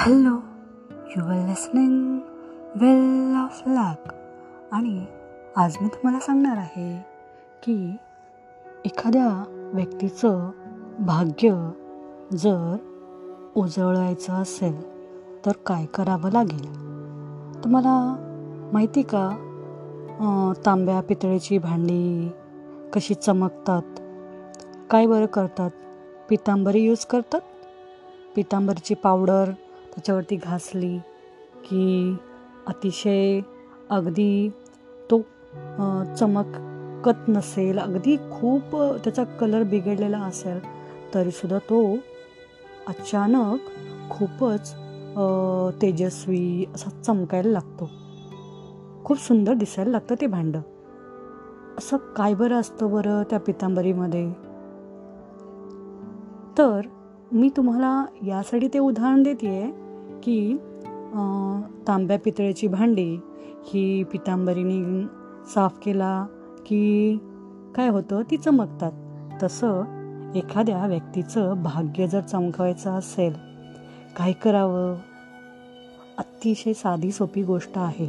Hello you are listening well of luck आणि आज मी तुम्हाला सांगणार आहे की एखाद्या व्यक्तीचं भाग्य जर उजळायचं असेल तर काय करावं लागेल? तुम्हाला माहिती का? तांब्या पितळेची भांडी कशी चमकतात? काय बरं करतात? पितांबरी यूज करतात? पितांबरीची पावडर त्याच्यावरती घासली की अतिशय अगदी तो चमकत नसेल अगदी खूप त्याचा कलर बिघडलेला असेल तरीसुद्धा तो अचानक खूपच तेजस्वी असा चमकायला लागतो. खूप सुंदर दिसायला लागतं ते भांडं. असं काय बरं असतं बरं त्या पितांबरीमध्ये? तर मी तुम्हाला यासाठी ते उदाहरण देते आहे की तांब्या पितळेची भांडी ही पितांबरीने साफ केला की काय होतं ती चमकतात. तसं एखाद्या व्यक्तीचं भाग्य जर चमकवायचं असेल काय करावं? अतिशय साधी सोपी गोष्ट आहे.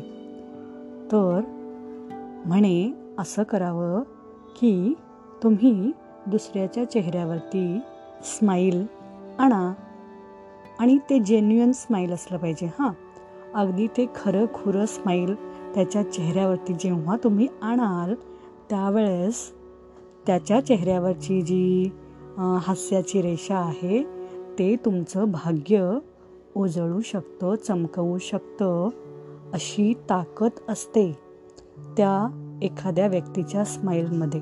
तर म्हणे असं करावं की तुम्ही दुसऱ्याच्या चेहऱ्यावरती स्माईल आणा. आणि ते जेन्युअन स्माईल असलं पाहिजे हां. अगदी ते खरं खुरं स्माईल त्याच्या चेहऱ्यावरती जेव्हा तुम्ही आणाल त्यावेळेस त्याच्या चेहऱ्यावरची जी हास्याची रेषा आहे ते तुमचं भाग्य उजळू शकतं चमकवू शकतं अशी ताकद असते त्या एखाद्या व्यक्तीच्या स्माईलमध्ये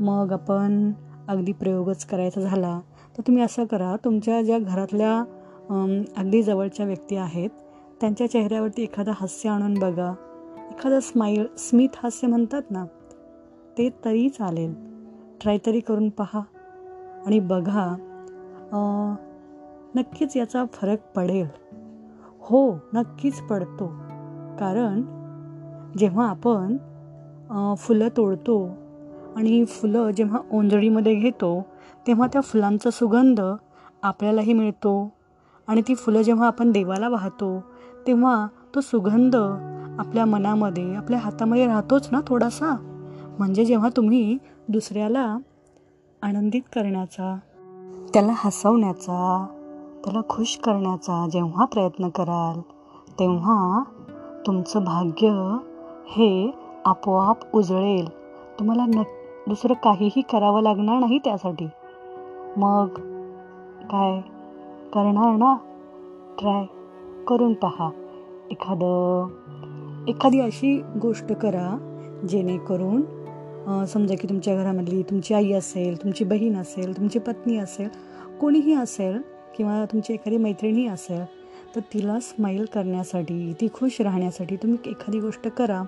मग आपण अगदी प्रयोगच करायचा झाला. तर तुम्ही असं करा तुमच्या ज्या घरातल्या अगदी जवळच्या व्यक्ती आहेत त्यांच्या चेहऱ्यावरती एखादा हास्य आणून बघा. एखादा स्माईल स्मित हास्य म्हणतात ना ते तरी चालेल. ट्राय तरी करून पहा आणि बघा नक्कीच याचा फरक पडेल. हो नक्कीच पडतो. कारण जेव्हा आपण फुलं तोडतो आणि फुलं जेव्हा ओंजळीमध्ये घेतो तेव्हा त्या फुलांचा सुगंध आपल्यालाही मिळतो. आणि ती फुलं जेव्हा आपण देवाला वाहतो तेव्हा तो सुगंध आपल्या मनामध्ये आपल्या हातामध्ये राहतोच ना थोडासा? म्हणजे जेव्हा तुम्ही दुसऱ्याला आनंदित करण्याचा त्याला हसवण्याचा त्याला खुश करण्याचा जेव्हा प्रयत्न कराल तेव्हा तुमचं भाग्य हे आपोआप उजळेल. तुम्हाला नक्की दुसरं काहीही करावं लागणार नाही त्यासाठी. मग काय करणार ना? ट्राय करून पहा. एखादं एखादी अशी गोष्ट करा जेणेकरून समजा की तुमच्या घरामधली तुमची आई असेल तुमची बहीण असेल तुमची पत्नी असेल कोणीही असेल किंवा तुमची एखादी मैत्रिणी असेल तर तिला स्माईल करण्यासाठी ती खुश राहण्यासाठी तुम्ही एखादी गोष्ट करा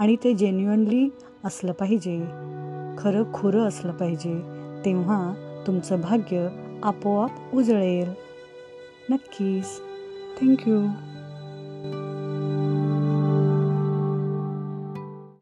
आणि ते जेन्युअनली असलं पाहिजे. खरं खुरं असलं पाहिजे तेव्हा तुमचं भाग्य आपोआप उजळेल. नक्कीच. थँक्यू